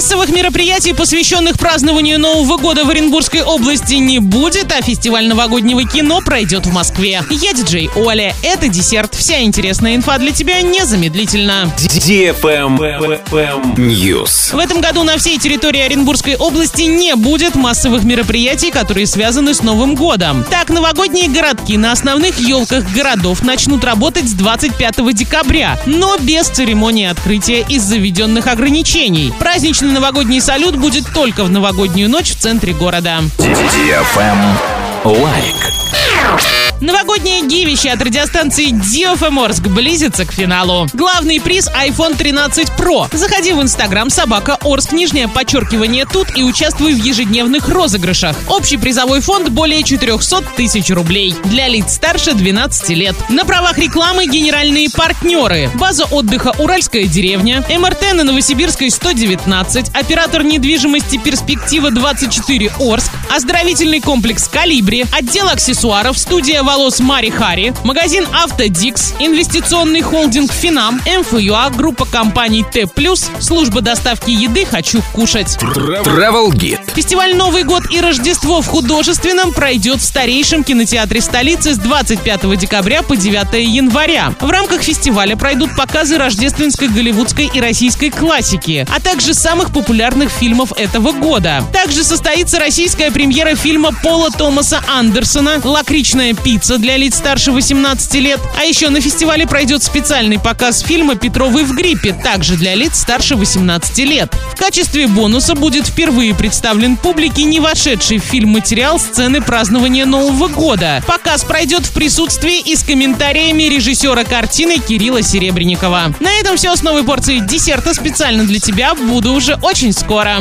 Массовых мероприятий, посвященных празднованию Нового года в Оренбургской области не будет, а фестиваль новогоднего кино пройдет в Москве. Я диджей Оля. Это десерт. Вся интересная инфа для тебя незамедлительно. News. В этом году на всей территории Оренбургской области не будет массовых мероприятий, которые связаны с Новым годом. Так, новогодние городки на основных елках городов начнут работать с 25 декабря, но без церемонии открытия из заведенных ограничений. Праздничный новогодний салют будет только в новогоднюю ночь в центре города. Лайк. Новогоднее giveaway от радиостанции DFM Орск близится к финалу. Главный приз iPhone 13 Pro. Заходи в Инстаграм собака Орск, нижнее подчеркивание тут и участвуй в ежедневных розыгрышах. Общий призовой фонд более 400 тысяч рублей. Для лиц старше 12 лет. На правах рекламы генеральные партнеры. База отдыха «Уральская деревня», МРТ на Новосибирской 119, оператор недвижимости «Перспектива 24 Орск», оздоровительный комплекс «Колибри», отдел аксессуаров, студия волос Мари Хари, магазин Автодикс, инвестиционный холдинг Финам, МФЮА, группа компаний Т+, служба доставки еды «Хочу кушать». Travel Guide. Фестиваль «Новый год» и Рождество в художественном пройдет в старейшем кинотеатре столицы с 25 декабря по 9 января. В рамках фестиваля пройдут показы рождественской, голливудской и российской классики, а также самых популярных фильмов этого года. Также состоится российская премьера фильма Пола Томаса Андерсона «Лакричная пицца» для лиц старше 18 лет. А еще на фестивале пройдет специальный показ фильма «Петровы в гриппе», также для лиц старше 18 лет. В качестве бонуса будет впервые представлен публике не вошедший в фильм материал сцены празднования Нового года. Показ пройдет в присутствии и с комментариями режиссера картины Кирилла Серебренникова. На этом все с новой порцией десерта специально для тебя. Буду уже очень скоро.